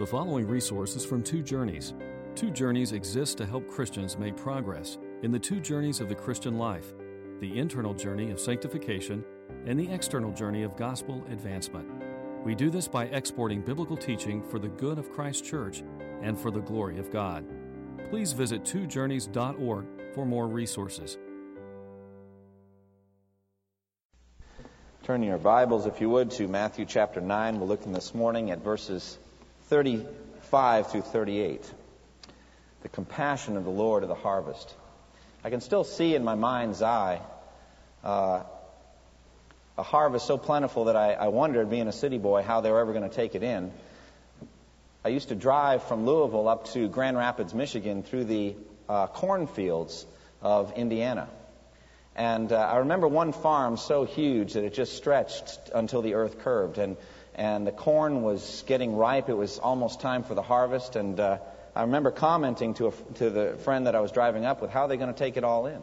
The following resources from Two Journeys. Two Journeys exists to help Christians make progress in the two journeys of the Christian life the internal journey of sanctification and the external journey of gospel advancement. We do this by exporting biblical teaching for the good of Christ's church and for the glory of God. Please visit twojourneys.org for more resources. Turn your Bibles, if you would, to Matthew chapter 9. We're looking this morning at verses 35 through 38. The compassion of the Lord of the harvest. I can still see in my mind's eye uh, a harvest so plentiful that I, I wondered, being a city boy, how they were ever going to take it in. I used to drive from Louisville up to Grand Rapids, Michigan, through the uh, cornfields of Indiana. And uh, I remember one farm so huge that it just stretched until the earth curved. And, and the corn was getting ripe. It was almost time for the harvest. And uh, I remember commenting to, a, to the friend that I was driving up with, how are they going to take it all in?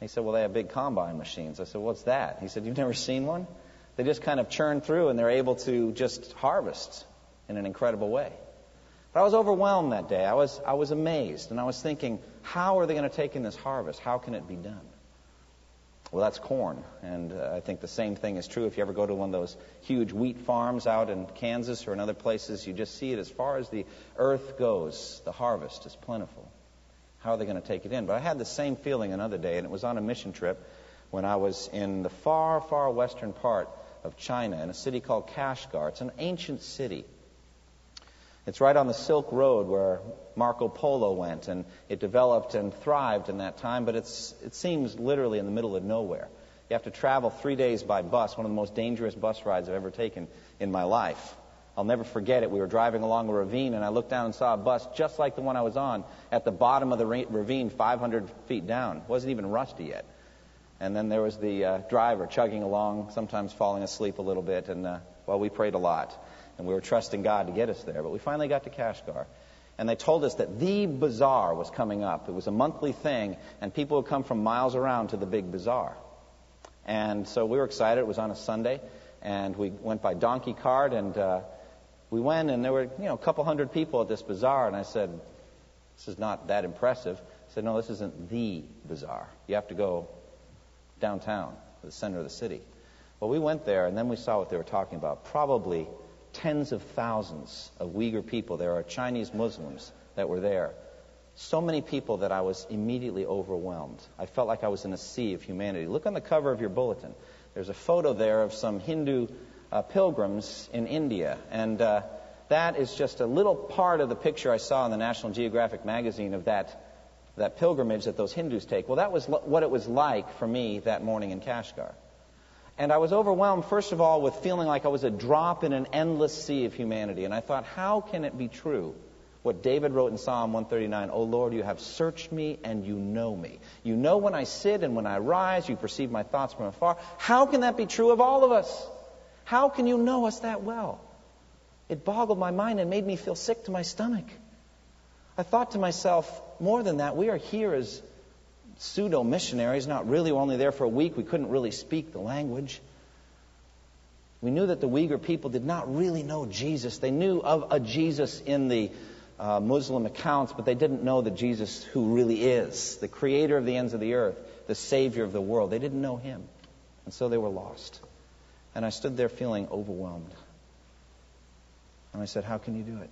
He said, well, they have big combine machines. I said, what's that? He said, you've never seen one? They just kind of churn through and they're able to just harvest in an incredible way. But I was overwhelmed that day. I was, I was amazed. And I was thinking, how are they going to take in this harvest? How can it be done? Well, that's corn. And uh, I think the same thing is true if you ever go to one of those huge wheat farms out in Kansas or in other places. You just see it as far as the earth goes, the harvest is plentiful. How are they going to take it in? But I had the same feeling another day, and it was on a mission trip when I was in the far, far western part of China in a city called Kashgar. It's an ancient city. It's right on the Silk Road where Marco Polo went, and it developed and thrived in that time, but it's, it seems literally in the middle of nowhere. You have to travel three days by bus, one of the most dangerous bus rides I've ever taken in my life. I'll never forget it. We were driving along a ravine, and I looked down and saw a bus just like the one I was on at the bottom of the ravine, 500 feet down. It wasn't even rusty yet. And then there was the uh, driver chugging along, sometimes falling asleep a little bit, and uh, well, we prayed a lot and we were trusting God to get us there. But we finally got to Kashgar. And they told us that the bazaar was coming up. It was a monthly thing, and people would come from miles around to the big bazaar. And so we were excited. It was on a Sunday, and we went by donkey cart, and uh, we went, and there were you know a couple hundred people at this bazaar. And I said, "This is not that impressive." I said, "No, this isn't the bazaar. You have to go downtown, the center of the city." Well, we went there, and then we saw what they were talking about. Probably tens of thousands of Uyghur people. There are Chinese Muslims that were there. So many people that I was immediately overwhelmed. I felt like I was in a sea of humanity. Look on the cover of your bulletin. There's a photo there of some Hindu uh, pilgrims in India. And uh, that is just a little part of the picture I saw in the National Geographic magazine of that, that pilgrimage that those Hindus take. Well, that was lo- what it was like for me that morning in Kashgar. And I was overwhelmed, first of all, with feeling like I was a drop in an endless sea of humanity. And I thought, how can it be true? What David wrote in Psalm 139, O Lord, you have searched me and you know me. You know when I sit and when I rise, you perceive my thoughts from afar. How can that be true of all of us? How can you know us that well? It boggled my mind and made me feel sick to my stomach. I thought to myself, more than that, we are here as pseudo missionaries, not really, only there for a week. We couldn't really speak the language. We knew that the Uyghur people did not really know Jesus. They knew of a Jesus in the uh, Muslim accounts, but they didn't know the Jesus who really is, the creator of the ends of the earth, the savior of the world. They didn't know him. And so they were lost. And I stood there feeling overwhelmed. And I said, How can you do it?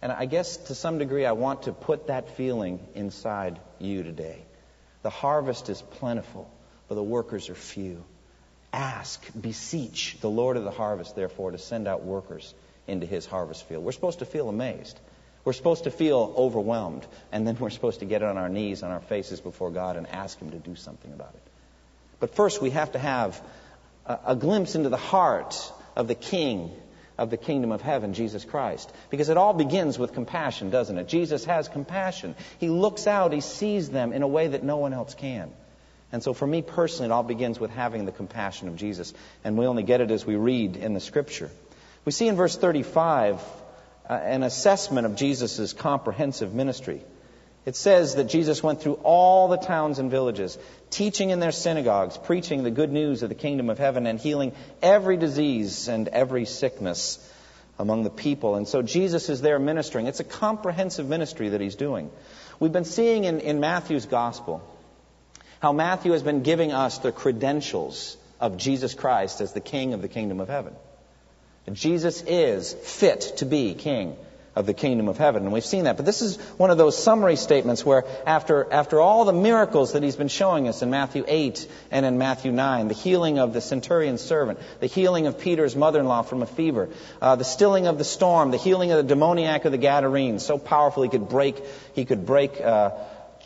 And I guess to some degree, I want to put that feeling inside you today. The harvest is plentiful, but the workers are few. Ask, beseech the Lord of the harvest, therefore, to send out workers into his harvest field. We're supposed to feel amazed. We're supposed to feel overwhelmed. And then we're supposed to get on our knees, on our faces before God, and ask him to do something about it. But first, we have to have a, a glimpse into the heart of the King of the kingdom of heaven, Jesus Christ. Because it all begins with compassion, doesn't it? Jesus has compassion. He looks out, he sees them in a way that no one else can. And so for me personally, it all begins with having the compassion of Jesus. And we only get it as we read in the scripture. We see in verse 35 uh, an assessment of Jesus' comprehensive ministry. It says that Jesus went through all the towns and villages, teaching in their synagogues, preaching the good news of the kingdom of heaven, and healing every disease and every sickness among the people. And so Jesus is there ministering. It's a comprehensive ministry that he's doing. We've been seeing in, in Matthew's gospel how Matthew has been giving us the credentials of Jesus Christ as the King of the kingdom of heaven. Jesus is fit to be King of the kingdom of heaven. And we've seen that. But this is one of those summary statements where after, after all the miracles that he's been showing us in Matthew 8 and in Matthew 9, the healing of the centurion's servant, the healing of Peter's mother-in-law from a fever, uh, the stilling of the storm, the healing of the demoniac of the Gadarenes, so powerful he could break, he could break, uh,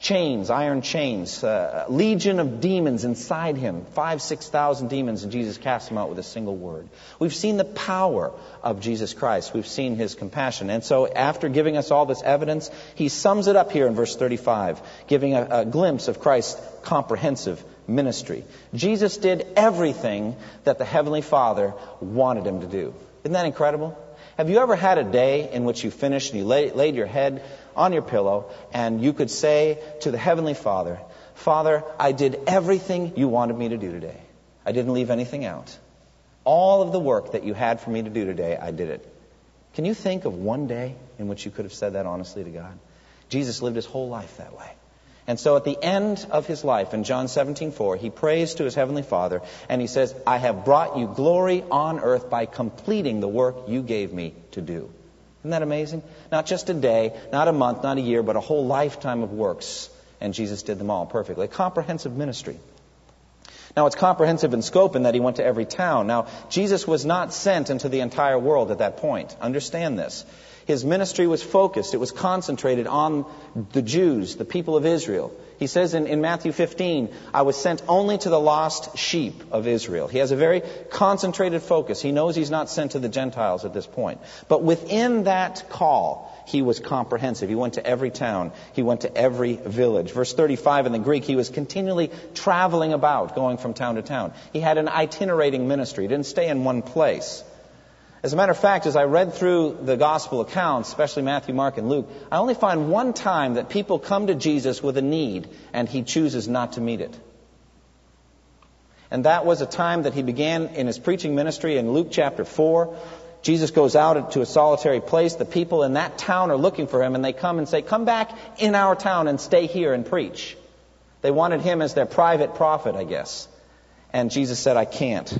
chains, iron chains, uh, legion of demons inside him, five, six thousand demons, and Jesus cast them out with a single word. We've seen the power of Jesus Christ. We've seen his compassion. And so after giving us all this evidence, he sums it up here in verse 35, giving a, a glimpse of Christ's comprehensive ministry. Jesus did everything that the Heavenly Father wanted him to do. Isn't that incredible? Have you ever had a day in which you finished and you lay, laid your head on your pillow and you could say to the Heavenly Father, Father, I did everything you wanted me to do today. I didn't leave anything out. All of the work that you had for me to do today, I did it. Can you think of one day in which you could have said that honestly to God? Jesus lived his whole life that way. And so at the end of his life, in John 17:4, he prays to his heavenly Father and he says, "I have brought you glory on earth by completing the work you gave me to do." Isn't that amazing? Not just a day, not a month, not a year, but a whole lifetime of works. And Jesus did them all perfectly. A comprehensive ministry. Now, it's comprehensive in scope in that he went to every town. Now, Jesus was not sent into the entire world at that point. Understand this. His ministry was focused, it was concentrated on the Jews, the people of Israel. He says in, in, Matthew 15, I was sent only to the lost sheep of Israel. He has a very concentrated focus. He knows he's not sent to the Gentiles at this point. But within that call, he was comprehensive. He went to every town. He went to every village. Verse 35 in the Greek, he was continually traveling about, going from town to town. He had an itinerating ministry. He didn't stay in one place. As a matter of fact, as I read through the gospel accounts, especially Matthew, Mark, and Luke, I only find one time that people come to Jesus with a need and he chooses not to meet it. And that was a time that he began in his preaching ministry in Luke chapter 4. Jesus goes out to a solitary place. The people in that town are looking for him and they come and say, Come back in our town and stay here and preach. They wanted him as their private prophet, I guess. And Jesus said, I can't.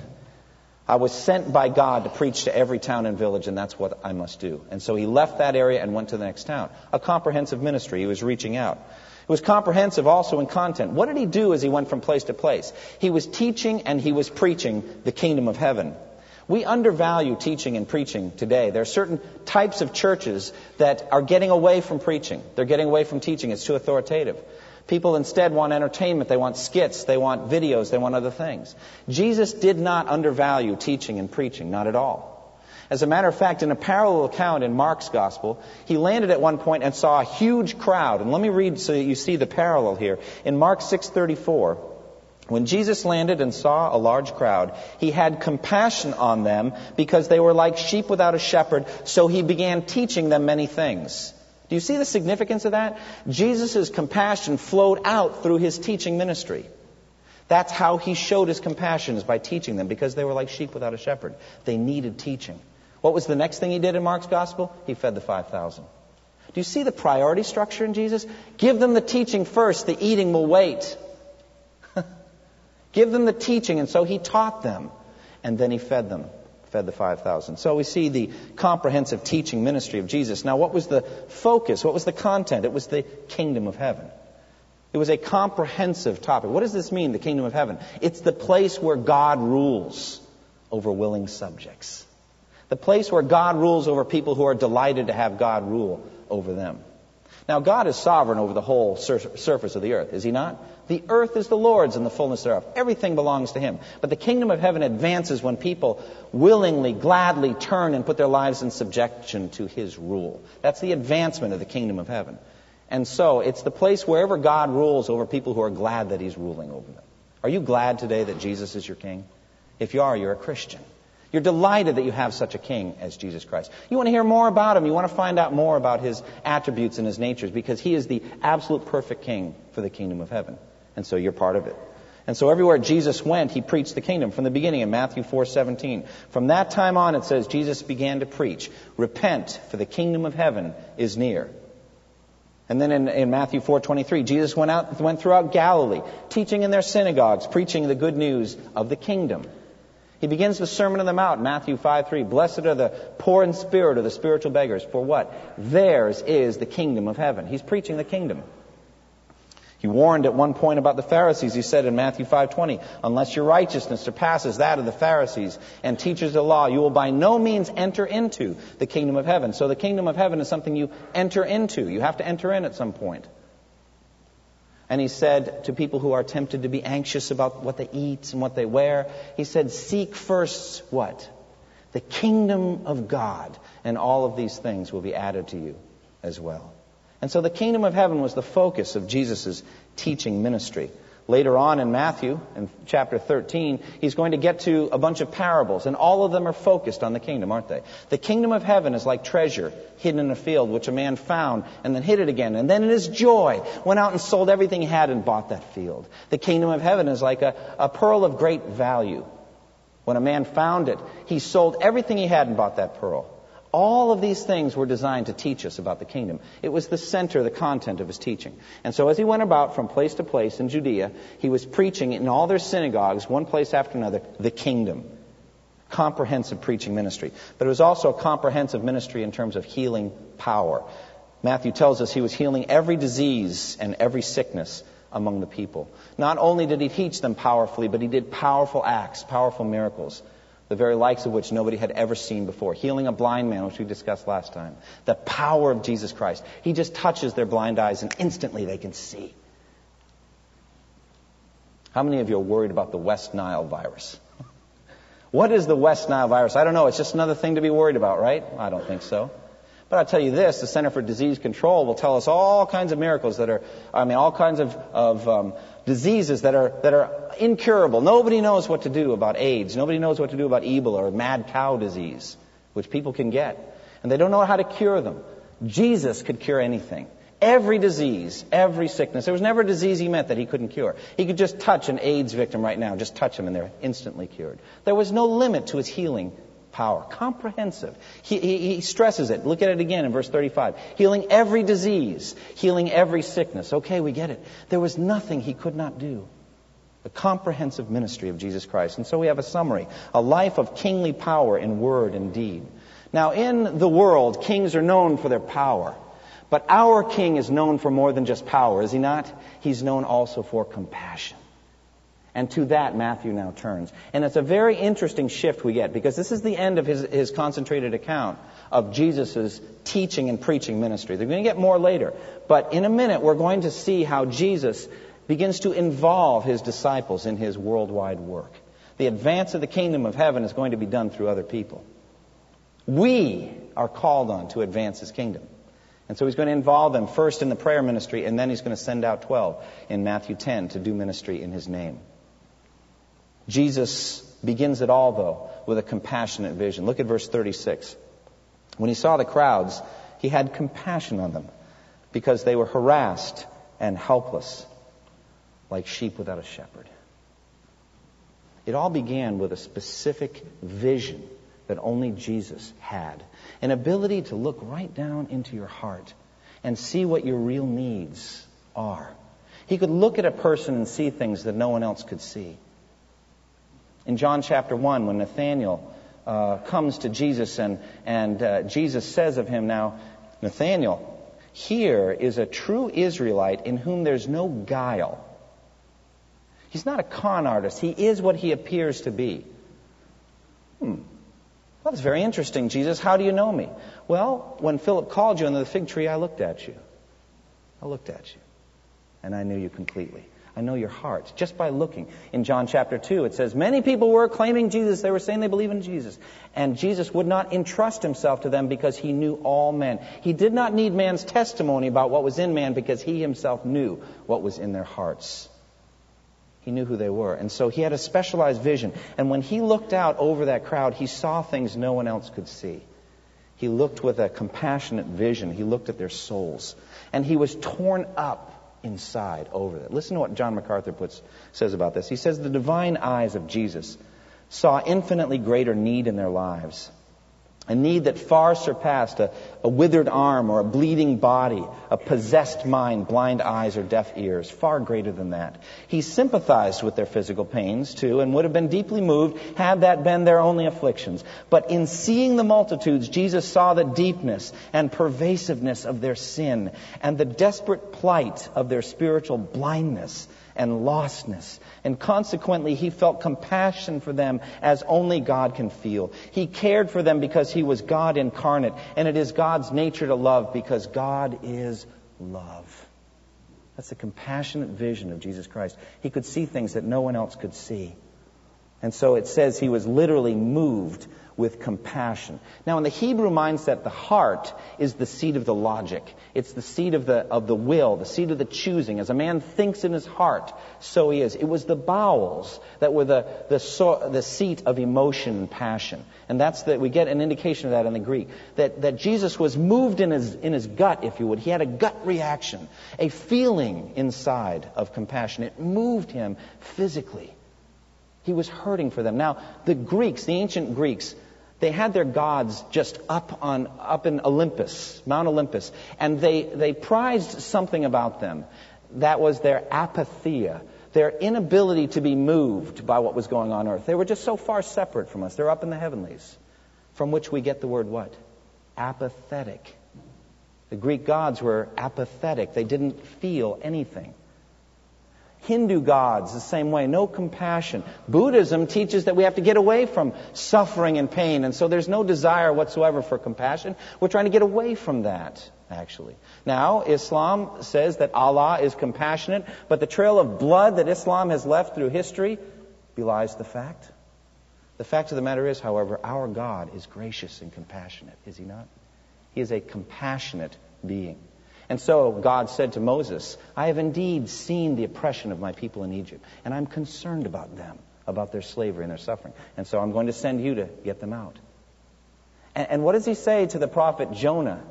I was sent by God to preach to every town and village, and that's what I must do. And so he left that area and went to the next town. A comprehensive ministry. He was reaching out. It was comprehensive also in content. What did he do as he went from place to place? He was teaching and he was preaching the kingdom of heaven. We undervalue teaching and preaching today. There are certain types of churches that are getting away from preaching. They're getting away from teaching. It's too authoritative. People instead want entertainment. They want skits. They want videos. They want other things. Jesus did not undervalue teaching and preaching, not at all. As a matter of fact, in a parallel account in Mark's gospel, he landed at one point and saw a huge crowd. And let me read so you see the parallel here. In Mark 6:34, when Jesus landed and saw a large crowd, he had compassion on them because they were like sheep without a shepherd, so he began teaching them many things. Do you see the significance of that? Jesus' compassion flowed out through his teaching ministry. That's how he showed his compassion, is by teaching them, because they were like sheep without a shepherd. They needed teaching. What was the next thing he did in Mark's gospel? He fed the 5,000. Do you see the priority structure in Jesus? Give them the teaching first, the eating will wait. Give them the teaching, and so he taught them, and then he fed them fed the 5,000. So we see the comprehensive teaching ministry of Jesus. Now, what was the focus? What was the content? It was the kingdom of heaven. It was a comprehensive topic. What does this mean, the kingdom of heaven? It's the place where God rules over willing subjects. The place where God rules over people who are delighted to have God rule over them. Now, God is sovereign over the whole sur- surface of the earth, is He not? The earth is the Lord's and the fullness thereof. Everything belongs to Him. But the kingdom of heaven advances when people willingly, gladly turn and put their lives in subjection to His rule. That's the advancement of the kingdom of heaven. And so, it's the place wherever God rules over people who are glad that He's ruling over them. Are you glad today that Jesus is your King? If you are, you're a Christian. You're delighted that you have such a king as Jesus Christ. You want to hear more about him. You want to find out more about his attributes and his natures because he is the absolute perfect king for the kingdom of heaven. And so you're part of it. And so everywhere Jesus went, he preached the kingdom from the beginning in Matthew 4:17. From that time on it says Jesus began to preach, "Repent, for the kingdom of heaven is near." And then in, in Matthew 4:23, Jesus went out went throughout Galilee, teaching in their synagogues, preaching the good news of the kingdom. He begins the Sermon on the Mount, Matthew 5:3. Blessed are the poor in spirit, or the spiritual beggars, for what? Theirs is the kingdom of heaven. He's preaching the kingdom. He warned at one point about the Pharisees. He said in Matthew 5:20, "Unless your righteousness surpasses that of the Pharisees and teachers of the law, you will by no means enter into the kingdom of heaven." So the kingdom of heaven is something you enter into. You have to enter in at some point. And he said to people who are tempted to be anxious about what they eat and what they wear, he said, "Seek first what? The kingdom of God, and all of these things will be added to you as well." And so the kingdom of heaven was the focus of Jesus' teaching ministry. Later on in Matthew, in chapter 13, he's going to get to a bunch of parables, and all of them are focused on the kingdom, aren't they? The kingdom of heaven is like treasure hidden in a field, which a man found and then hid it again. And then in his joy, went out and sold everything he had and bought that field. The kingdom of heaven is like a, a pearl of great value. When a man found it, he sold everything he had and bought that pearl. All of these things were designed to teach us about the kingdom. It was the center, the content of his teaching. And so as he went about from place to place in Judea, he was preaching in all their synagogues, one place after another, the kingdom. Comprehensive preaching ministry. But it was also a comprehensive ministry in terms of healing power. Matthew tells us he was healing every disease and every sickness among the people. Not only did he teach them powerfully, but he did powerful acts, powerful miracles the very likes of which nobody had ever seen before. Healing a blind man, which we discussed last time. The power of Jesus Christ. He just touches their blind eyes and instantly they can see. How many of you are worried about the West Nile virus? What is the West Nile virus? I don't know. It's just another thing to be worried about, right? I don't think so. But I'll tell you this, the Center for Disease Control will tell us all kinds of miracles that are, I mean, all kinds of, of um, diseases that are, that are incurable. Nobody knows what to do about AIDS. Nobody knows what to do about Ebola or mad cow disease, which people can get. And they don't know how to cure them. Jesus could cure anything. Every disease, every sickness. There was never a disease he met that he couldn't cure. He could just touch an AIDS victim right now, just touch them and they're instantly cured. There was no limit to his healing power. Comprehensive. He, he, he, stresses it. Look at it again in verse 35. Healing every disease, healing every sickness. Okay, we get it. There was nothing he could not do. The comprehensive ministry of Jesus Christ. And so we have a summary a life of kingly power in word and deed. Now, in the world, kings are known for their power. But our king is known for more than just power, is he not? He's known also for compassion. And to that, Matthew now turns. And it's a very interesting shift we get because this is the end of his, his concentrated account of Jesus' teaching and preaching ministry. They're going to get more later. But in a minute, we're going to see how Jesus begins to involve his disciples in his worldwide work. The advance of the kingdom of heaven is going to be done through other people. We are called on to advance his kingdom. And so he's going to involve them first in the prayer ministry, and then he's going to send out 12 in Matthew 10 to do ministry in his name. Jesus begins it all, though, with a compassionate vision. Look at verse 36. When he saw the crowds, he had compassion on them because they were harassed and helpless, like sheep without a shepherd. It all began with a specific vision that only Jesus had an ability to look right down into your heart and see what your real needs are. He could look at a person and see things that no one else could see. In John chapter 1, when Nathanael uh, comes to Jesus and, and uh, Jesus says of him, Now, Nathanael, here is a true Israelite in whom there's no guile. He's not a con artist. He is what he appears to be. Hmm. Well, that's very interesting, Jesus. How do you know me? Well, when Philip called you under the fig tree, I looked at you. I looked at you. And I knew you completely. I know your heart just by looking. In John chapter 2, it says, Many people were claiming Jesus. They were saying they believe in Jesus. And Jesus would not entrust himself to them because he knew all men. He did not need man's testimony about what was in man because he himself knew what was in their hearts. He knew who they were. And so he had a specialized vision. And when he looked out over that crowd, he saw things no one else could see. He looked with a compassionate vision. He looked at their souls. And he was torn up inside over it. Listen to what John MacArthur puts, says about this. He says, The divine eyes of Jesus saw infinitely greater need in their lives a need that far surpassed a, a, withered arm or a bleeding body, a possessed mind, blind eyes, or deaf ears. Far greater than that. He sympathized with their physical pains, too, and would have been deeply moved had that been their only afflictions. But in seeing the multitudes, Jesus saw the deepness and pervasiveness of their sin and the desperate plight of their spiritual blindness and lostness. And consequently, he felt compassion for them as only God can feel. He cared for them because he was God incarnate. And it is God's nature to love because God is love. That's a compassionate vision of Jesus Christ. He could see things that no one else could see. And so it says he was literally moved with compassion. Now, in the Hebrew mindset, the heart is the seat of the logic. It's the seat of the, of the will, the seat of the choosing. As a man thinks in his heart, so he is. It was the bowels that were the, the, so, the seat of emotion and passion. And that's that we get an indication of that in the Greek. That, that Jesus was moved in his, in his gut, if you would. He had a gut reaction, a feeling inside of compassion. It moved him physically. He was hurting for them. Now, the Greeks, the ancient Greeks, they had their gods just up on up in Olympus, Mount Olympus, and they they prized something about them. That was their apatheia, their inability to be moved by what was going on earth. They were just so far separate from us. They're up in the heavenlies, from which we get the word what? Apathetic. The Greek gods were apathetic. They didn't feel anything. Hindu gods, the same way, no compassion. Buddhism teaches that we have to get away from suffering and pain, and so there's no desire whatsoever for compassion. We're trying to get away from that, actually. Now, Islam says that Allah is compassionate, but the trail of blood that Islam has left through history belies the fact. The fact of the matter is, however, our God is gracious and compassionate, is He not? He is a compassionate being. And so God said to Moses, I have indeed seen the oppression of my people in Egypt, and I'm concerned about them, about their slavery and their suffering. And so I'm going to send you to get them out. And, and what does he say to the prophet Jonah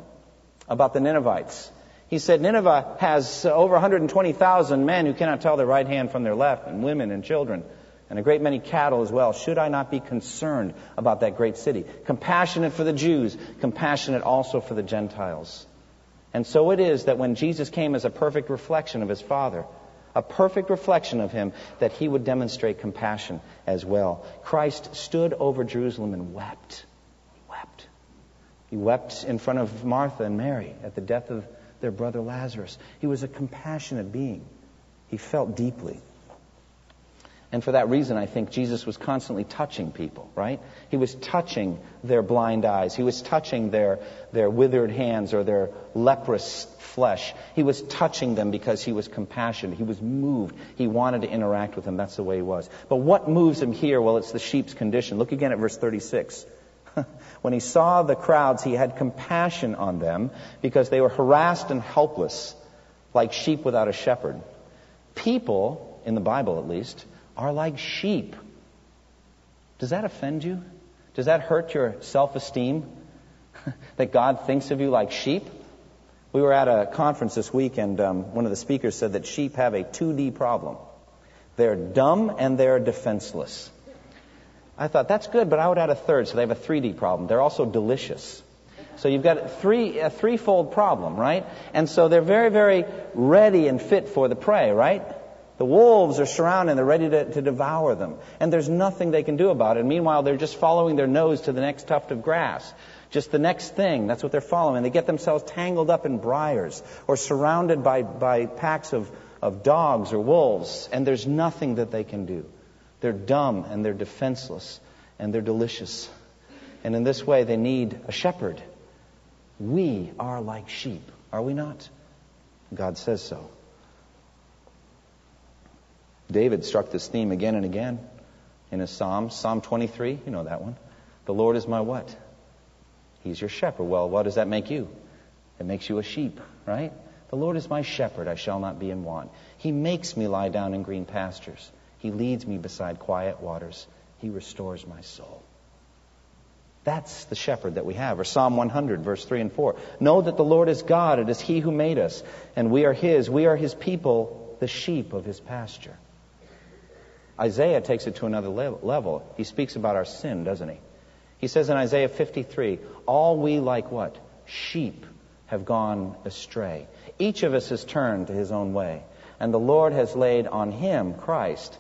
about the Ninevites? He said, Nineveh has over 120,000 men who cannot tell their right hand from their left, and women and children, and a great many cattle as well. Should I not be concerned about that great city? Compassionate for the Jews, compassionate also for the Gentiles. And so it is that when Jesus came as a perfect reflection of his Father, a perfect reflection of him, that he would demonstrate compassion as well. Christ stood over Jerusalem and wept. He wept. He wept in front of Martha and Mary at the death of their brother Lazarus. He was a compassionate being. He felt deeply. And for that reason, I think Jesus was constantly touching people, right? He was touching their blind eyes. He was touching their, their withered hands or their leprous flesh. He was touching them because he was compassionate. He was moved. He wanted to interact with them. That's the way he was. But what moves him here? Well, it's the sheep's condition. Look again at verse 36. when he saw the crowds, he had compassion on them because they were harassed and helpless, like sheep without a shepherd. People, in the Bible at least, are like sheep. Does that offend you? Does that hurt your self esteem? that God thinks of you like sheep? We were at a conference this week, and um, one of the speakers said that sheep have a 2D problem. They're dumb and they're defenseless. I thought that's good, but I would add a third, so they have a 3D problem. They're also delicious. So you've got three, a threefold problem, right? And so they're very, very ready and fit for the prey, right? The wolves are surrounding, they're ready to, to devour them. And there's nothing they can do about it. Meanwhile, they're just following their nose to the next tuft of grass. Just the next thing. That's what they're following. They get themselves tangled up in briars or surrounded by, by packs of, of dogs or wolves. And there's nothing that they can do. They're dumb and they're defenseless and they're delicious. And in this way, they need a shepherd. We are like sheep, are we not? God says so. David struck this theme again and again in his Psalms. Psalm 23, you know that one. The Lord is my what? He's your shepherd. Well, what does that make you? It makes you a sheep, right? The Lord is my shepherd, I shall not be in want. He makes me lie down in green pastures. He leads me beside quiet waters. He restores my soul. That's the shepherd that we have. Or Psalm 100, verse 3 and 4. Know that the Lord is God. It is He who made us, and we are His. We are His people, the sheep of His pasture. Isaiah takes it to another level. He speaks about our sin, doesn't he? He says in Isaiah 53, All we like what? Sheep have gone astray. Each of us has turned to his own way. And the Lord has laid on him, Christ,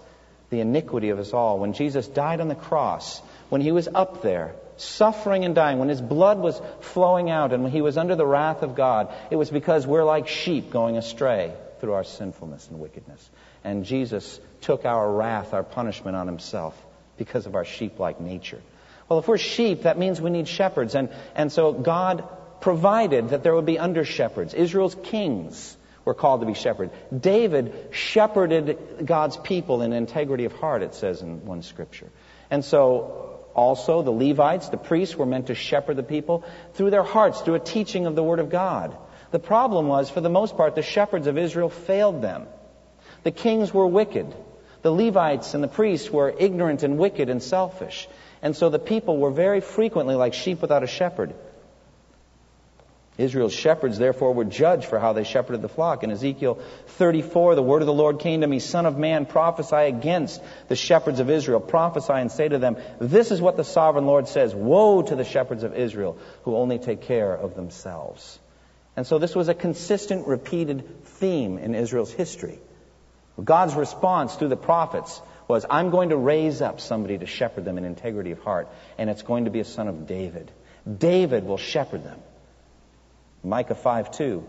the iniquity of us all. When Jesus died on the cross, when he was up there, suffering and dying, when his blood was flowing out and when he was under the wrath of God, it was because we're like sheep going astray through our sinfulness and wickedness. And Jesus took our wrath, our punishment on himself because of our sheep like nature. Well, if we're sheep, that means we need shepherds. And, and so God provided that there would be under shepherds. Israel's kings were called to be shepherds. David shepherded God's people in integrity of heart, it says in one scripture. And so also the Levites, the priests, were meant to shepherd the people through their hearts, through a teaching of the Word of God. The problem was, for the most part, the shepherds of Israel failed them. The kings were wicked. The Levites and the priests were ignorant and wicked and selfish. And so the people were very frequently like sheep without a shepherd. Israel's shepherds, therefore, were judged for how they shepherded the flock. In Ezekiel 34, the word of the Lord came to me, Son of man, prophesy against the shepherds of Israel. Prophesy and say to them, This is what the sovereign Lord says Woe to the shepherds of Israel who only take care of themselves. And so this was a consistent, repeated theme in Israel's history. God's response through the prophets was, I'm going to raise up somebody to shepherd them in integrity of heart, and it's going to be a son of David. David will shepherd them. Micah 5 2,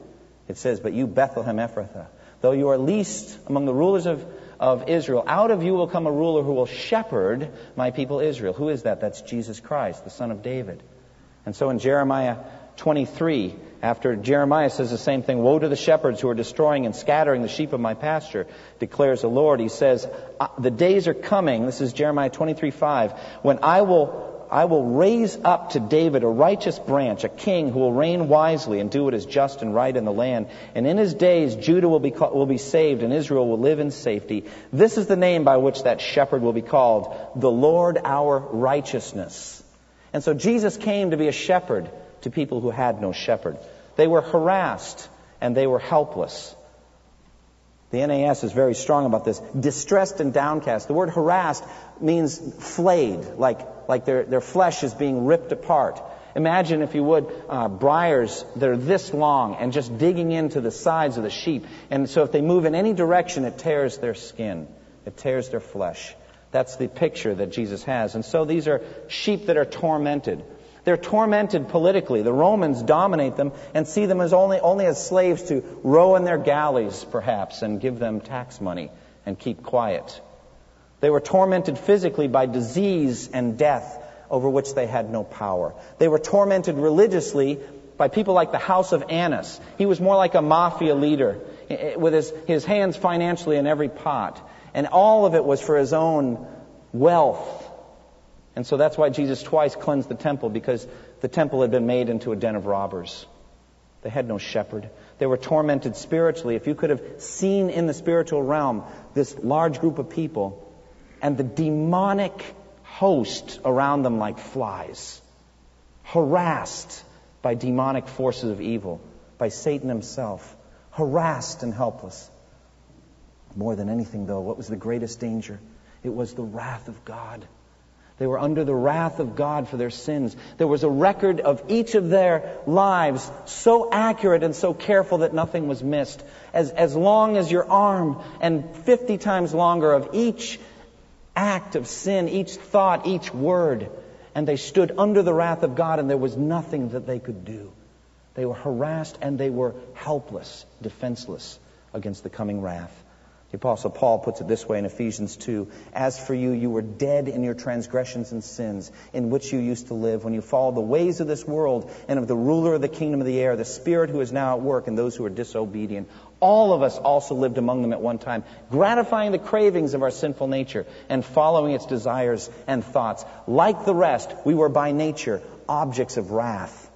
it says, But you, Bethlehem Ephrathah, though you are least among the rulers of, of Israel, out of you will come a ruler who will shepherd my people Israel. Who is that? That's Jesus Christ, the son of David. And so in Jeremiah 23, after Jeremiah says the same thing, Woe to the shepherds who are destroying and scattering the sheep of my pasture, declares the Lord. He says, The days are coming, this is Jeremiah 23 5, when I will I will raise up to David a righteous branch, a king who will reign wisely and do what is just and right in the land. And in his days, Judah will be, will be saved and Israel will live in safety. This is the name by which that shepherd will be called, the Lord our righteousness. And so Jesus came to be a shepherd to people who had no shepherd. They were harassed and they were helpless. The NAS is very strong about this. Distressed and downcast. The word harassed means flayed, like, like their, their flesh is being ripped apart. Imagine, if you would, uh, briars that are this long and just digging into the sides of the sheep. And so if they move in any direction, it tears their skin, it tears their flesh. That's the picture that Jesus has. And so these are sheep that are tormented. They're tormented politically. The Romans dominate them and see them as only, only as slaves to row in their galleys, perhaps, and give them tax money and keep quiet. They were tormented physically by disease and death over which they had no power. They were tormented religiously by people like the House of Annas. He was more like a mafia leader eh, eh, with his, his hands financially in every pot. And all of it was for his own wealth and so that's why Jesus twice cleansed the temple, because the temple had been made into a den of robbers. They had no shepherd. They were tormented spiritually. If you could have seen in the spiritual realm this large group of people and the demonic host around them like flies, harassed by demonic forces of evil, by Satan himself, harassed and helpless. More than anything, though, what was the greatest danger? It was the wrath of God. They were under the wrath of God for their sins. There was a record of each of their lives so accurate and so careful that nothing was missed. As, as long as your arm and 50 times longer of each act of sin, each thought, each word. And they stood under the wrath of God and there was nothing that they could do. They were harassed and they were helpless, defenseless against the coming wrath. The Apostle Paul puts it this way in Ephesians 2 As for you, you were dead in your transgressions and sins, in which you used to live, when you followed the ways of this world and of the ruler of the kingdom of the air, the Spirit who is now at work, and those who are disobedient. All of us also lived among them at one time, gratifying the cravings of our sinful nature and following its desires and thoughts. Like the rest, we were by nature objects of wrath.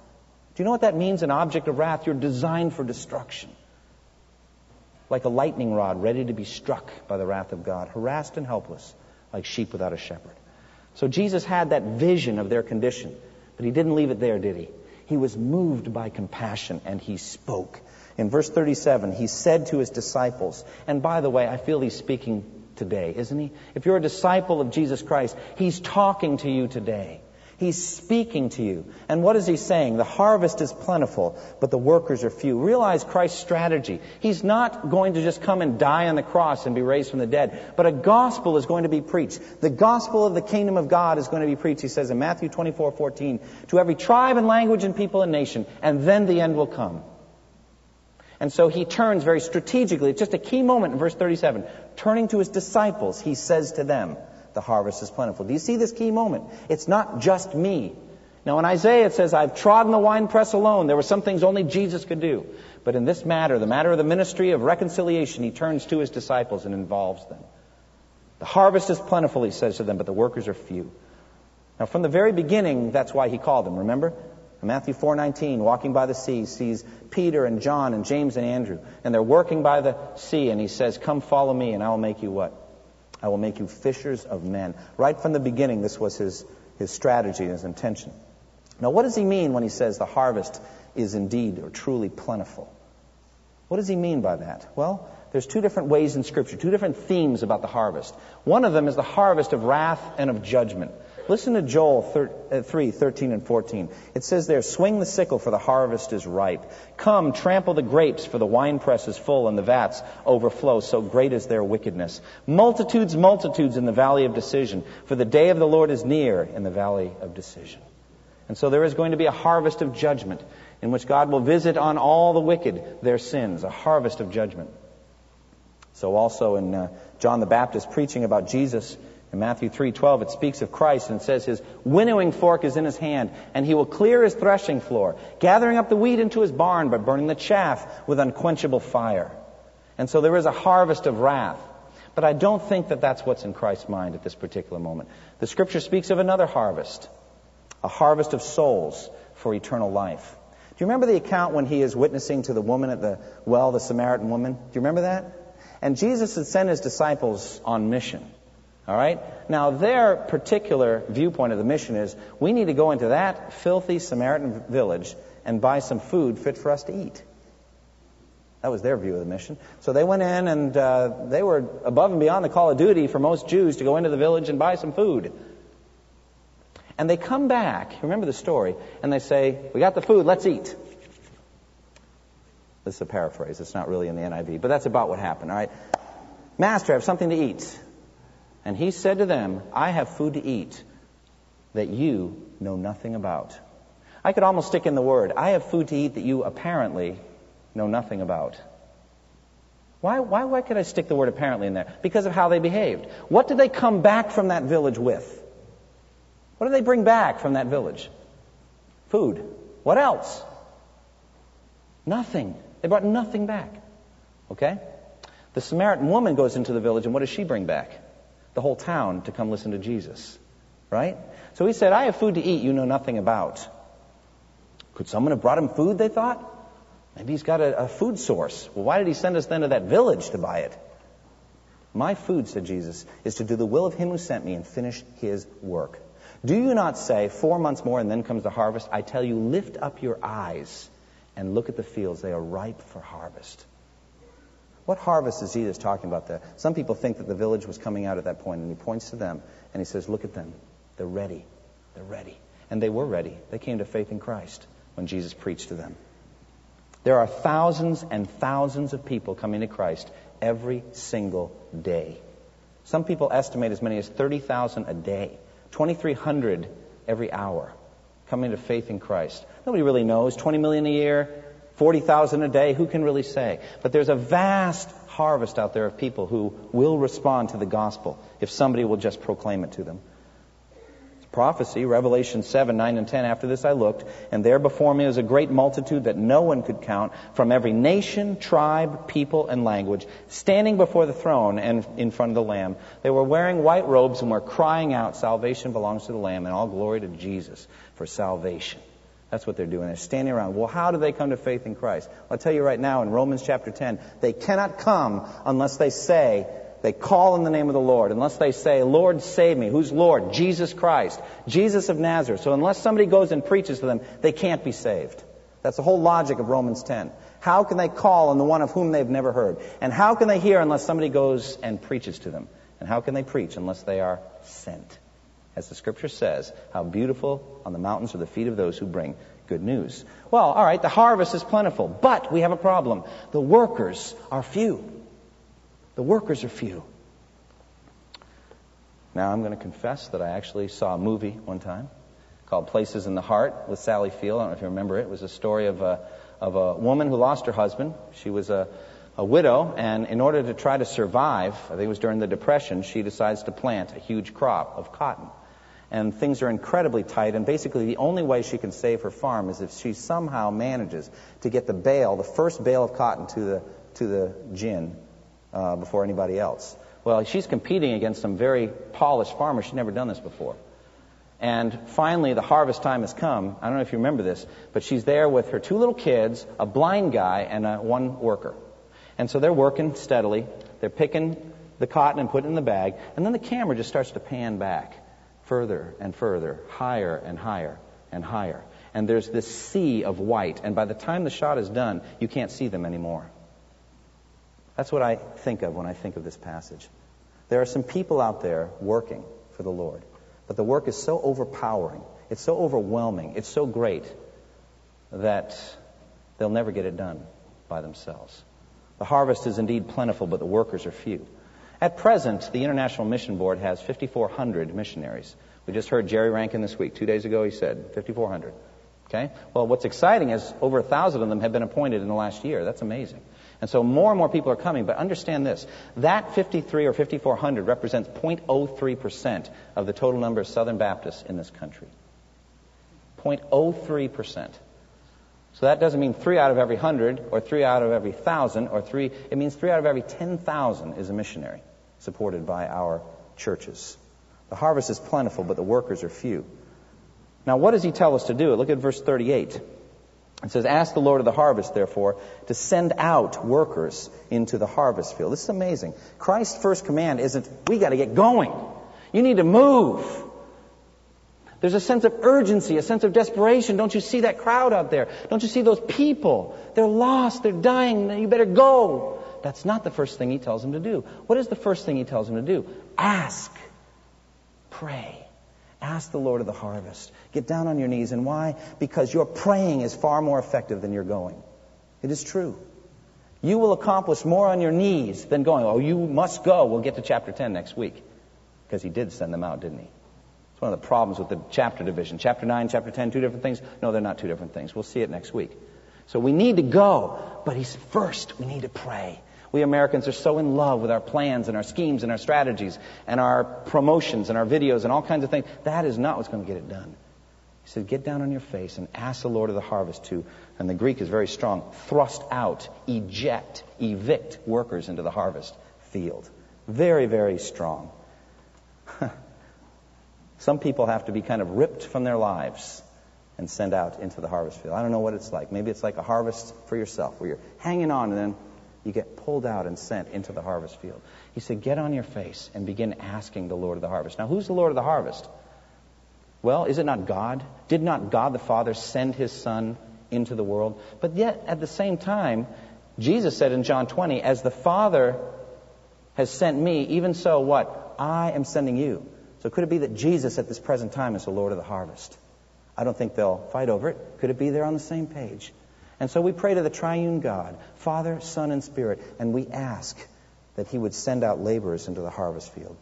Do you know what that means, an object of wrath? You're designed for destruction like a lightning rod ready to be struck by the wrath of God, harassed and helpless, like sheep without a shepherd. So Jesus had that vision of their condition. But he didn't leave it there, did he? He was moved by compassion and he spoke. In verse 37, he said to his disciples, and by the way, I feel he's speaking today, isn't he? If you're a disciple of Jesus Christ, he's talking to you today. He's speaking to you. And what is he saying? The harvest is plentiful, but the workers are few. Realize Christ's strategy. He's not going to just come and die on the cross and be raised from the dead, but a gospel is going to be preached. The gospel of the kingdom of God is going to be preached, he says in Matthew 24, 14, to every tribe and language and people and nation, and then the end will come. And so he turns very strategically. It's just a key moment in verse 37. Turning to his disciples, he says to them, the harvest is plentiful. Do you see this key moment? It's not just me. Now in Isaiah it says, I've trodden the winepress alone. There were some things only Jesus could do. But in this matter, the matter of the ministry of reconciliation, he turns to his disciples and involves them. The harvest is plentiful, he says to them, but the workers are few. Now from the very beginning, that's why he called them, remember? In Matthew 4:19, walking by the sea, sees Peter and John and James and Andrew, and they're working by the sea, and he says, "Come, follow me, and I will make you what? I will make you fishers of men. Right from the beginning, this was his, his strategy his intention. Now, what does he mean when he says the harvest is indeed or truly plentiful? What does he mean by that? Well, there's two different ways in Scripture, two different themes about the harvest. One of them is the harvest of wrath and of judgment. Listen to Joel uh, 3, 13 and 14. It says there, Swing the sickle, for the harvest is ripe. Come, trample the grapes, for the winepress is full, and the vats overflow, so great is their wickedness. Multitudes, multitudes in the valley of decision, for the day of the Lord is near in the valley of decision. And so there is going to be a harvest of judgment, in which God will visit on all the wicked their sins, a harvest of judgment. So also in uh, John the Baptist preaching about Jesus, in Matthew 3:12 it speaks of Christ and says his winnowing fork is in his hand and he will clear his threshing floor, gathering up the wheat into his barn but burning the chaff with unquenchable fire. And so there is a harvest of wrath. But I don't think that that's what's in Christ's mind at this particular moment. The scripture speaks of another harvest, a harvest of souls for eternal life. Do you remember the account when he is witnessing to the woman at the well, the Samaritan woman? Do you remember that? And Jesus had sent his disciples on mission. All right? Now, their particular viewpoint of the mission is we need to go into that filthy Samaritan village and buy some food fit for us to eat. That was their view of the mission. So they went in and uh, they were above and beyond the call of duty for most Jews to go into the village and buy some food. And they come back, remember the story, and they say, We got the food, let's eat. This is a paraphrase, it's not really in the NIV, but that's about what happened, all right? Master, I have something to eat. And he said to them, I have food to eat that you know nothing about. I could almost stick in the word, I have food to eat that you apparently know nothing about. Why, why, why could I stick the word apparently in there? Because of how they behaved. What did they come back from that village with? What did they bring back from that village? Food. What else? Nothing. They brought nothing back. Okay? The Samaritan woman goes into the village, and what does she bring back? The whole town to come listen to Jesus. Right? So he said, I have food to eat you know nothing about. Could someone have brought him food, they thought? Maybe he's got a, a food source. Well, why did he send us then to that village to buy it? My food, said Jesus, is to do the will of him who sent me and finish his work. Do you not say, four months more and then comes the harvest? I tell you, lift up your eyes and look at the fields. They are ripe for harvest. What harvest is Jesus talking about there? Some people think that the village was coming out at that point, and he points to them and he says, Look at them. They're ready. They're ready. And they were ready. They came to faith in Christ when Jesus preached to them. There are thousands and thousands of people coming to Christ every single day. Some people estimate as many as 30,000 a day, 2,300 every hour coming to faith in Christ. Nobody really knows. 20 million a year, 40,000 a day, who can really say? But there's a vast harvest out there of people who will respond to the gospel if somebody will just proclaim it to them. It's prophecy, Revelation 7, 9, and 10. After this I looked, and there before me was a great multitude that no one could count from every nation, tribe, people, and language, standing before the throne and in front of the Lamb. They were wearing white robes and were crying out, Salvation belongs to the Lamb, and all glory to Jesus for salvation. That's what they're doing. They're standing around. Well, how do they come to faith in Christ? I'll tell you right now in Romans chapter 10, they cannot come unless they say, they call in the name of the Lord, unless they say, Lord, save me. Who's Lord? Jesus Christ. Jesus of Nazareth. So unless somebody goes and preaches to them, they can't be saved. That's the whole logic of Romans 10. How can they call on the one of whom they've never heard? And how can they hear unless somebody goes and preaches to them? And how can they preach unless they are sent? As the scripture says, how beautiful on the mountains are the feet of those who bring good news. Well, all right, the harvest is plentiful, but we have a problem. The workers are few. The workers are few. Now, I'm going to confess that I actually saw a movie one time called Places in the Heart with Sally Field. I don't know if you remember it. It was a story of a, of a woman who lost her husband. She was a, a widow, and in order to try to survive, I think it was during the Depression, she decides to plant a huge crop of cotton. And things are incredibly tight, and basically the only way she can save her farm is if she somehow manages to get the bale, the first bale of cotton to the, to the gin uh, before anybody else. Well, she's competing against some very polished farmers. She's never done this before. And finally, the harvest time has come. I don't know if you remember this, but she's there with her two little kids, a blind guy, and a, one worker. And so they're working steadily. They're picking the cotton and putting it in the bag. And then the camera just starts to pan back further and further, higher and higher and higher. And there's this sea of white. And by the time the shot is done, you can't see them anymore. That's what I think of when I think of this passage. There are some people out there working for the Lord, but the work is so overpowering, it's so overwhelming, it's so great that they'll never get it done by themselves. The harvest is indeed plentiful, but the workers are few. At present, the International Mission Board has 5,400 missionaries. We just heard Jerry Rankin this week. Two days ago, he said 5,400. Okay? Well, what's exciting is over a thousand of them have been appointed in the last year. That's amazing. And so more and more people are coming. But understand this that 53 or 5,400 represents 0.03% of the total number of Southern Baptists in this country. 0.03%. So that doesn't mean three out of every hundred, or three out of every thousand, or three, it means three out of every 10,000 is a missionary supported by our churches. The harvest is plentiful, but the workers are few. Now, what does he tell us to do? Look at verse 38. It says, Ask the Lord of the harvest, therefore, to send out workers into the harvest field. This is amazing. Christ's first command isn't, we got to get going. You need to move. There's a sense of urgency, a sense of desperation. Don't you see that crowd out there? Don't you see those people? They're lost, they're dying, you better go. That's not the first thing he tells them to do. What is the first thing he tells them to do? Ask. Pray. Ask the Lord of the harvest. Get down on your knees. And why? Because your praying is far more effective than your going. It is true. You will accomplish more on your knees than going. Oh, you must go. We'll get to chapter 10 next week. Because he did send them out, didn't he? It's one of the problems with the chapter division. Chapter 9, chapter 10, two different things? No, they're not two different things. We'll see it next week. So we need to go, but he's first, we need to pray. We Americans are so in love with our plans and our schemes and our strategies and our promotions and our videos and all kinds of things. That is not what's going to get it done. He said, Get down on your face and ask the Lord of the harvest to, and the Greek is very strong, thrust out, eject, evict workers into the harvest field. Very, very strong. Some people have to be kind of ripped from their lives and sent out into the harvest field. I don't know what it's like. Maybe it's like a harvest for yourself where you're hanging on and then you get pulled out and sent into the harvest field. He said, Get on your face and begin asking the Lord of the harvest. Now, who's the Lord of the harvest? Well, is it not God? Did not God the Father send his Son into the world? But yet, at the same time, Jesus said in John 20, As the Father has sent me, even so, what? I am sending you. So could it be that Jesus at this present time is the Lord of the harvest? I don't think they'll fight over it. Could it be they're on the same page? And so we pray to the triune God, Father, Son, and Spirit, and we ask that He would send out laborers into the harvest field.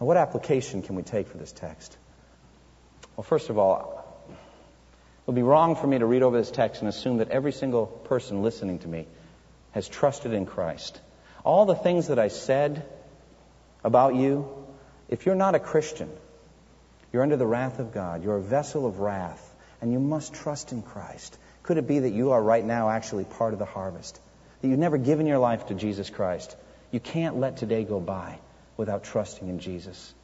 Now, what application can we take for this text? Well, first of all, it would be wrong for me to read over this text and assume that every single person listening to me has trusted in Christ. All the things that I said about you, if you're not a Christian, you're under the wrath of God. You're a vessel of wrath, and you must trust in Christ. Could it be that you are right now actually part of the harvest? That you've never given your life to Jesus Christ? You can't let today go by without trusting in Jesus.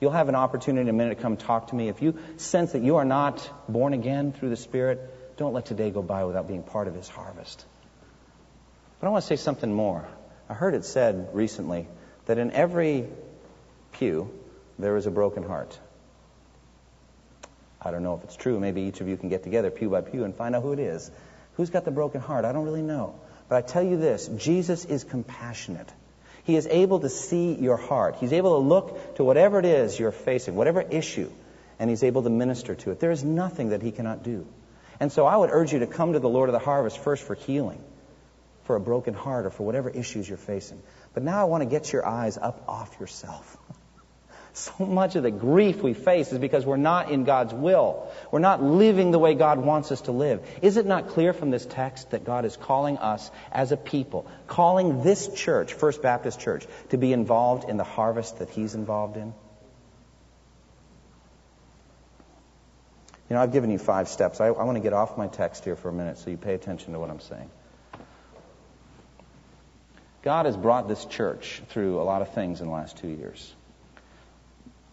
You'll have an opportunity in a minute to come talk to me. If you sense that you are not born again through the Spirit, don't let today go by without being part of His harvest. But I want to say something more. I heard it said recently that in every pew there is a broken heart. I don't know if it's true. Maybe each of you can get together pew by pew and find out who it is. Who's got the broken heart? I don't really know. But I tell you this Jesus is compassionate. He is able to see your heart. He's able to look to whatever it is you're facing, whatever issue, and He's able to minister to it. There is nothing that He cannot do. And so I would urge you to come to the Lord of the harvest first for healing, for a broken heart, or for whatever issues you're facing. But now I want to get your eyes up off yourself. So much of the grief we face is because we're not in God's will. We're not living the way God wants us to live. Is it not clear from this text that God is calling us as a people, calling this church, First Baptist Church, to be involved in the harvest that He's involved in? You know, I've given you five steps. I, I want to get off my text here for a minute so you pay attention to what I'm saying. God has brought this church through a lot of things in the last two years.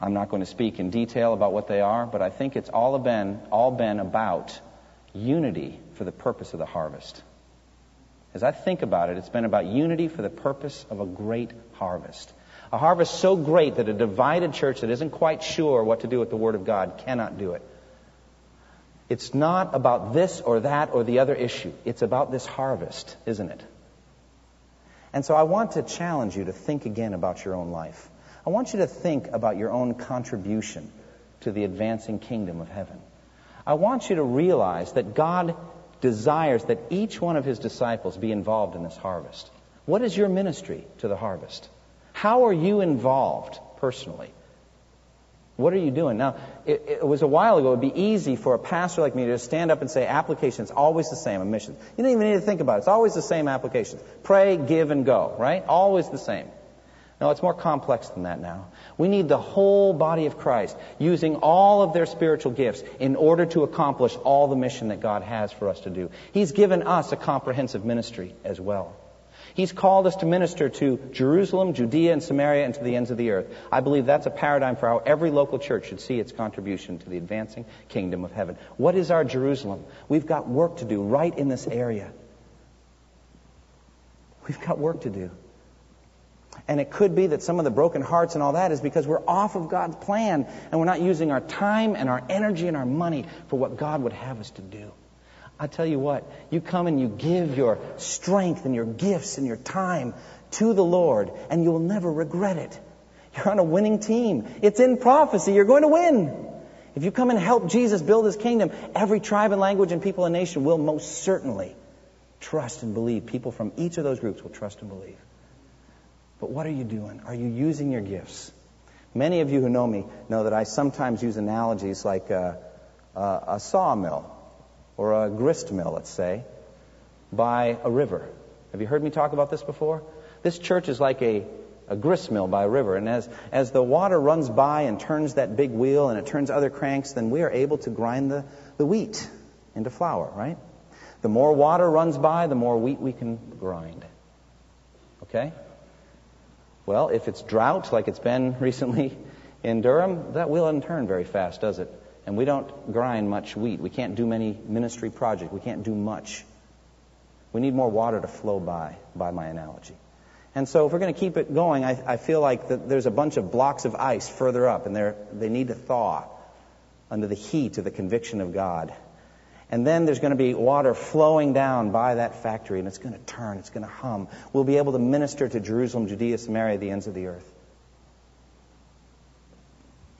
I'm not going to speak in detail about what they are, but I think it's all been, all been about unity for the purpose of the harvest. As I think about it, it's been about unity for the purpose of a great harvest. A harvest so great that a divided church that isn't quite sure what to do with the Word of God cannot do it. It's not about this or that or the other issue. It's about this harvest, isn't it? And so I want to challenge you to think again about your own life. I want you to think about your own contribution to the advancing kingdom of heaven. I want you to realize that God desires that each one of his disciples be involved in this harvest. What is your ministry to the harvest? How are you involved personally? What are you doing? Now, it, it, was a while ago, it would be easy for a pastor like me to stand up and say, application is always the same, a mission. You don't even need to think about it. It's always the same applications. Pray, give, and go, right? Always the same. No, it's more complex than that now. We need the whole body of Christ using all of their spiritual gifts in order to accomplish all the mission that God has for us to do. He's given us a comprehensive ministry as well. He's called us to minister to Jerusalem, Judea, and Samaria, and to the ends of the earth. I believe that's a paradigm for how every local church should see its contribution to the advancing kingdom of heaven. What is our Jerusalem? We've got work to do right in this area. We've got work to do. And it could be that some of the broken hearts and all that is because we're off of God's plan and we're not using our time and our energy and our money for what God would have us to do. I tell you what, you come and you give your strength and your gifts and your time to the Lord, and you will never regret it. You're on a winning team. It's in prophecy. You're going to win. If you come and help Jesus build his kingdom, every tribe and language and people and nation will most certainly trust and believe. People from each of those groups will trust and believe. But what are you doing? Are you using your gifts? Many of you who know me know that I sometimes use analogies like a, a, a sawmill or a grist mill, let's say, by a river. Have you heard me talk about this before? This church is like a, a grist mill by a river. And as, as the water runs by and turns that big wheel and it turns other cranks, then we are able to grind the, the wheat into flour, right? The more water runs by, the more wheat we can grind. Okay? Well, if it's drought, like it's been recently in Durham, that wheel doesn't turn very fast, does it? and we don't grind much wheat. We can't do many ministry projects. We can't do much. We need more water to flow by, by my analogy. And so if we're going to keep it going, I, I feel like that there's a bunch of blocks of ice further up, and they need to thaw under the heat of the conviction of God. And then there's going to be water flowing down by that factory, and it's going to turn, it's going to hum. We'll be able to minister to Jerusalem, Judea, Samaria, the ends of the earth.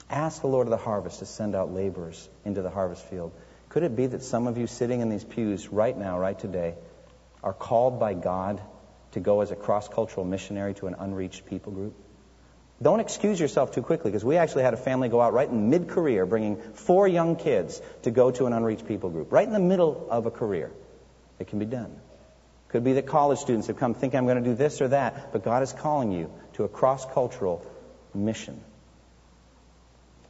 Ask the Lord of the harvest to send out laborers into the harvest field. Could it be that some of you sitting in these pews right now, right today, are called by God to go as a cross cultural missionary to an unreached people group? Don't excuse yourself too quickly because we actually had a family go out right in mid career, bringing four young kids to go to an unreached people group, right in the middle of a career. It can be done. Could be that college students have come thinking I'm going to do this or that, but God is calling you to a cross cultural mission.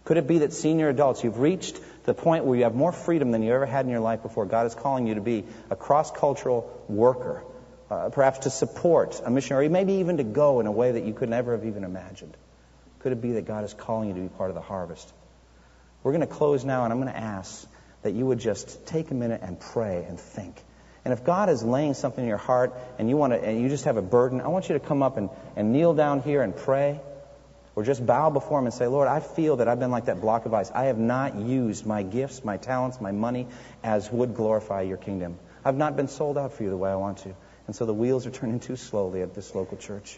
Could it be that senior adults, you've reached the point where you have more freedom than you ever had in your life before? God is calling you to be a cross cultural worker, uh, perhaps to support a missionary, maybe even to go in a way that you could never have even imagined. Could it be that God is calling you to be part of the harvest? We're going to close now, and I'm going to ask that you would just take a minute and pray and think. And if God is laying something in your heart and you want to, and you just have a burden, I want you to come up and, and kneel down here and pray. Or just bow before Him and say, Lord, I feel that I've been like that block of ice. I have not used my gifts, my talents, my money as would glorify your kingdom. I've not been sold out for you the way I want to. And so the wheels are turning too slowly at this local church.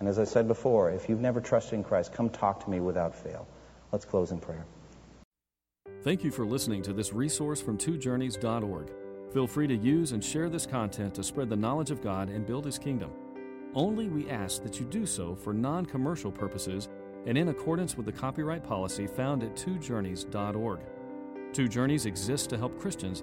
And as I said before, if you've never trusted in Christ, come talk to me without fail. Let's close in prayer. Thank you for listening to this resource from twojourneys.org. Feel free to use and share this content to spread the knowledge of God and build His kingdom. Only we ask that you do so for non commercial purposes and in accordance with the copyright policy found at twojourneys.org. Two Journeys exists to help Christians